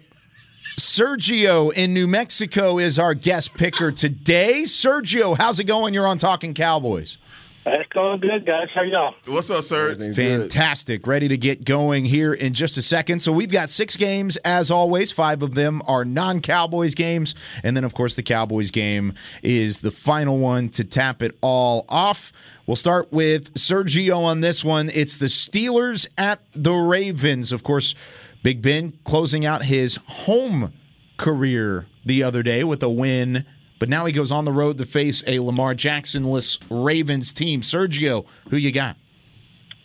Sergio in New Mexico is our guest picker today. Sergio, how's it going? You're on Talking Cowboys. It's going good, guys. How y'all? What's up, sir? Fantastic. Ready to get going here in just a second. So we've got six games as always. Five of them are non-Cowboys games, and then of course the Cowboys game is the final one to tap it all off. We'll start with Sergio on this one. It's the Steelers at the Ravens. Of course, Big Ben closing out his home career the other day with a win but now he goes on the road to face a Lamar Jackson-less Ravens team. Sergio, who you got?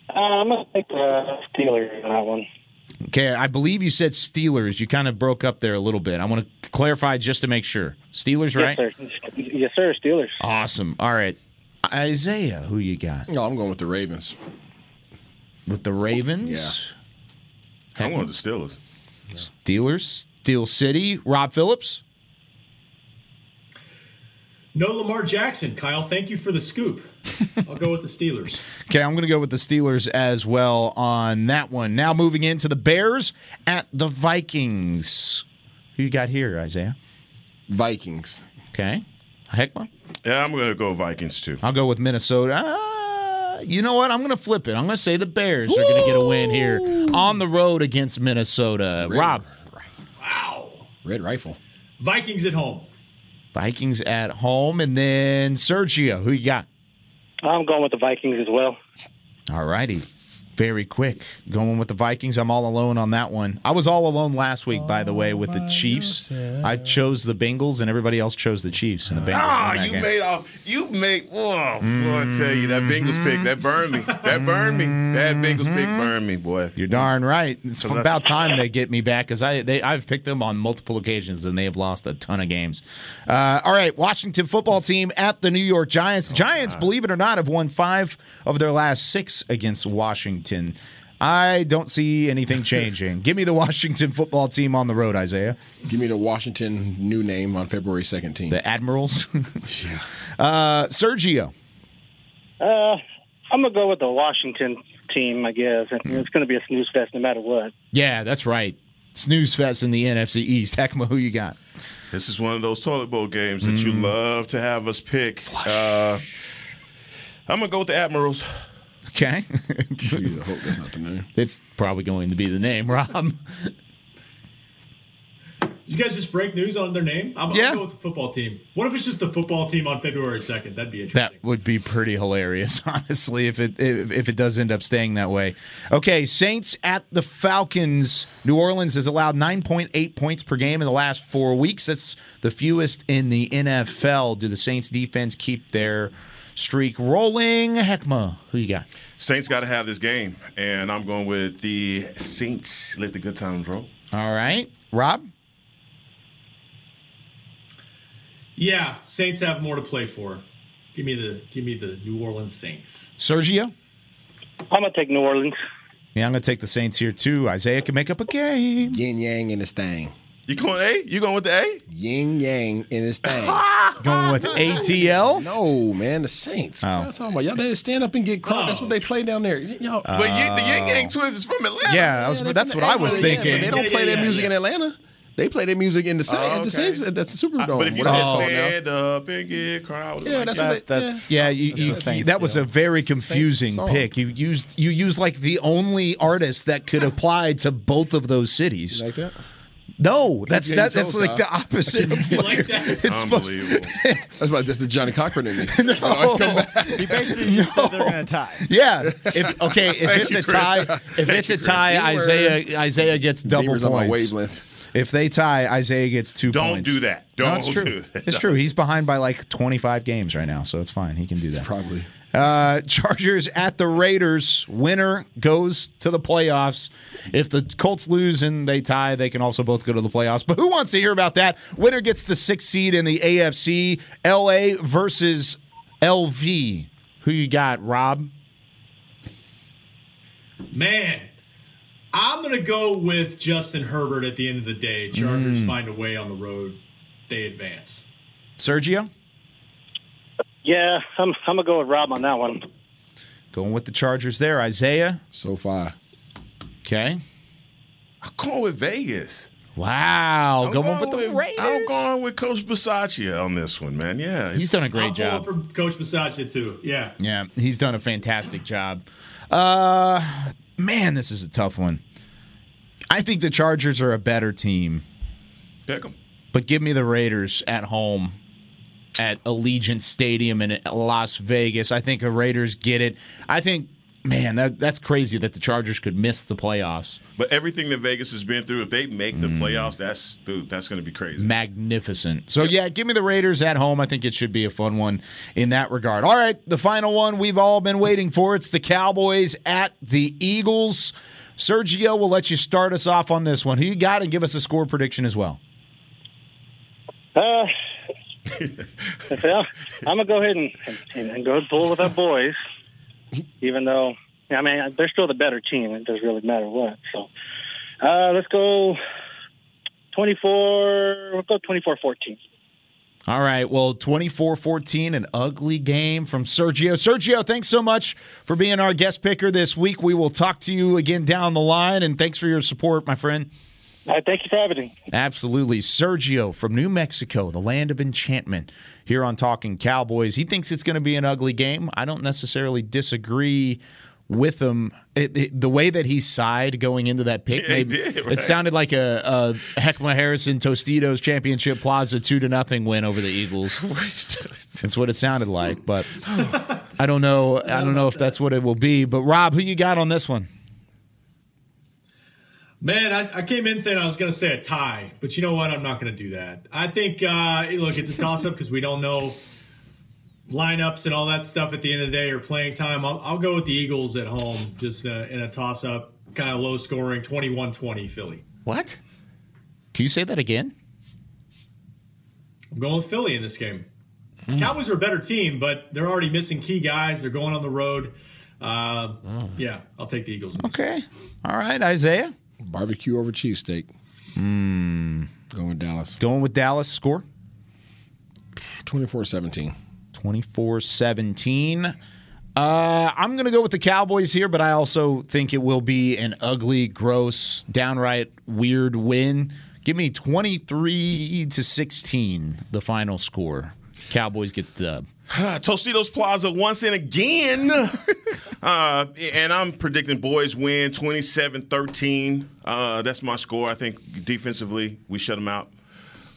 Uh, I'm going to take the Steelers on that one. Okay, I believe you said Steelers. You kind of broke up there a little bit. I want to clarify just to make sure. Steelers, right? Yes, sir. Yes, sir. Steelers. Awesome. All right. Isaiah, who you got? No, I'm going with the Ravens. With the Ravens? I'm going with the Steelers. Steelers, Steel City, Rob Phillips. No Lamar Jackson. Kyle, thank you for the scoop. I'll go with the Steelers. Okay, I'm going to go with the Steelers as well on that one. Now moving into the Bears at the Vikings. Who you got here, Isaiah? Vikings. Okay. Heckma? Yeah, I'm going to go Vikings too. I'll go with Minnesota. Ah, Uh, you know what? I'm going to flip it. I'm going to say the Bears are going to get a win here on the road against Minnesota. Rob. Wow. Red Rifle. Vikings at home. Vikings at home. And then Sergio, who you got? I'm going with the Vikings as well. All righty. Very quick. Going with the Vikings. I'm all alone on that one. I was all alone last week, by the way, with the Chiefs. I chose the Bengals, and everybody else chose the Chiefs. And the Bengals. Ah, you game. made off. You made. Oh, boy, I tell you that Bengals pick that burned me. That burned me. That Bengals pick burned me, boy. You're darn right. It's that's- about time they get me back because I they I've picked them on multiple occasions and they have lost a ton of games. Uh, all right, Washington football team at the New York Giants. The Giants, believe it or not, have won five of their last six against Washington. I don't see anything changing. Give me the Washington football team on the road, Isaiah. Give me the Washington new name on February 2nd team. The Admirals. yeah. Uh, Sergio. Uh, I'm going to go with the Washington team, I guess. and It's going to be a snooze fest no matter what. Yeah, that's right. Snooze fest in the NFC East. Heckma, who you got? This is one of those toilet bowl games that you love to have us pick. Uh, I'm gonna go with the Admirals. Okay. I hope that's not the name. It's probably going to be the name, Rob. You guys just break news on their name? I'm, Yeah. I'll go with the football team. What if it's just the football team on February 2nd? That'd be interesting. That would be pretty hilarious, honestly, if it if, if it does end up staying that way. Okay, Saints at the Falcons. New Orleans has allowed 9.8 points per game in the last four weeks. That's the fewest in the NFL. Do the Saints defense keep their streak rolling? Heckma, who you got? Saints got to have this game, and I'm going with the Saints. Let the good times roll. All right, Rob. Yeah, Saints have more to play for. Give me the give me the New Orleans Saints. Sergio. I'm going to take New Orleans. Yeah, I'm going to take the Saints here too. Isaiah can make up a game. Yin yang in his thing. You going A? You going with the A? Yin yang in his thing. Going with ATL? No, man, the Saints. Oh. What y'all talking about? Y'all better stand up and get crunk. That's what they play down there. Y'all, but you, the Ying Yang Twins is from Atlanta. Yeah, I was- that's what I was Atlanta, yeah, thinking. but they don't Yeah, play yeah, their music yeah. in Atlanta. They play their music in the Saints. Oh, at the. Saints. That's the Superdome. Uh, but if you What I said call now. stand up and get crowd, Yeah, that's what they. yeah. Yeah, you, you, the Saints that was a very It's Saints confusing song. pick. You used you used like the only artist that could apply to both of those cities. like that? No, that's that, that's told like the opposite of like that? it's supposed to. Unbelievable. That's about that's the Johnnie Cochran in me. no. Always come back. He basically just said they're going to tie. Yeah, if okay, if it's you, a tie, if Thank it's you, a tie, You Isaiah Isaiah gets double Beaver's on my points. wavelength. If they tie, Isaiah gets two Don't points. do that. Don't it's true. do that. It's true. He's behind by like 25 games right now, so it's fine. He can do that. Probably. Uh, Chargers at the Raiders. Winner goes to the playoffs. If the Colts lose and they tie, they can also both go to the playoffs. But who wants to hear about that? Winner gets the sixth seed in the AFC. LA versus LV. Who you got, Rob? Man, I'm gonna go with Justin Herbert at the end of the day. Chargers Mm. find a way on the road. They advance. Sergio? Yeah, I'm, I'm going to go with Rob on that one. Going with the Chargers there. Isaiah? So far. Okay. I'm going with Vegas. Wow. I'm going, with the Raiders. I'm going with Coach Bisaccia on this one, man. Yeah, He's done a great I'm job. pulling for Coach Bisaccia too. Yeah. Yeah, he's done a fantastic job. Uh, man, this is a tough one. I think the Chargers are a better team, Pick 'em. but give me the Raiders at home at Allegiant Stadium in Las Vegas. I think the Raiders get it. I think Man, that that's crazy that the Chargers could miss the playoffs. But everything that Vegas has been through, if they make the Mm. playoffs, that's dude, that's going to be crazy. Magnificent. So yeah, give me the Raiders at home. I think it should be a fun one in that regard. All right, the final one we've all been waiting for. It's the Cowboys at the Eagles. Sergio we'll let you start us off on this one. Who you got and give us a score prediction as well. Uh, well, I'm gonna go ahead and, and, and go pull with our boys, even though I mean they're still the better team. It doesn't really matter what. So uh, let's go 24. We'll go 24-14. All right. Well, 24 14, an ugly game from Sergio. Sergio, thanks so much for being our guest picker this week. We will talk to you again down the line, and thanks for your support, my friend. All right, thank you for having me. Absolutely. Sergio from New Mexico, the land of enchantment, here on Talking Cowboys. He thinks it's going to be an ugly game. I don't necessarily disagree with him. It, it- the way that he sighed going into that pick, Yeah, maybe- did, it sounded like a, a Heckma Harrison Tostitos Championship Plaza 2 to nothing win over the Eagles. that's what it sounded like, but I don't know. I don't know if that's what it will be. But Rob, who you got on this one? Man, I, I came in saying I was going to say a tie, but you know what? I'm not going to do that. I think, uh, look, it's a toss up because we don't know lineups and all that stuff at the end of the day or playing time. I'll, I'll go with the Eagles at home, just uh, in a toss up, kind of low scoring, 21 20 Philly. What? Can you say that again? I'm going with Philly in this game. Cowboys are a better team, but they're already missing key guys. They're going on the road. Uh, Yeah, I'll take the Eagles. in this Okay. All right, Isaiah. Barbecue over cheesesteak. Mm. Going with Dallas. Going with Dallas. Score? 24 17. 24 17. Uh, I'm going to go with the Cowboys here, but I also think it will be an ugly, gross, downright weird win. Give me 23 to 16, the final score. Cowboys get the dub. Tostitos Plaza once and again. uh, and I'm predicting boys win 27 13. Uh, that's my score. I think defensively, we shut them out.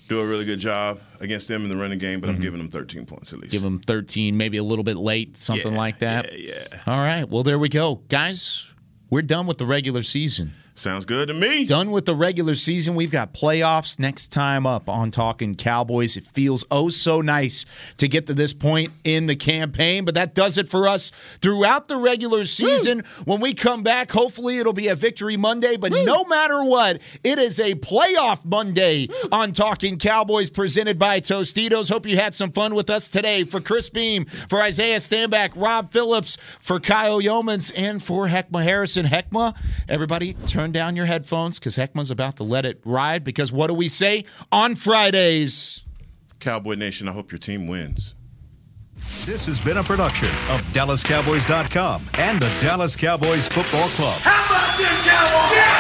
Do a really good job against them in the running game, but I'm giving them 13 points at least. Give them 13, maybe a little bit late, something Yeah, like that. Yeah, yeah. All right. Well, there we go. Guys, we're done with the regular season. Sounds good to me. Done with the regular season. We've got playoffs next time up on Talking Cowboys. It feels oh so nice to get to this point in the campaign, but that does it for us throughout the regular season. When we come back, hopefully it'll be a victory Monday, but no matter what, it is a playoff Monday on Talking Cowboys presented by Tostitos. Hope you had some fun with us today. For Chris Beam, for Isaiah Stanback, Rob Phillips, for Kyle Youmans, and for Heckma Harrison. Heckma, everybody turn down your headphones because Heckman's about to let it ride because what do we say on Fridays? Cowboy Nation, I hope your team wins. This has been a production of DallasCowboys.com and the Dallas Cowboys Football Club. How about this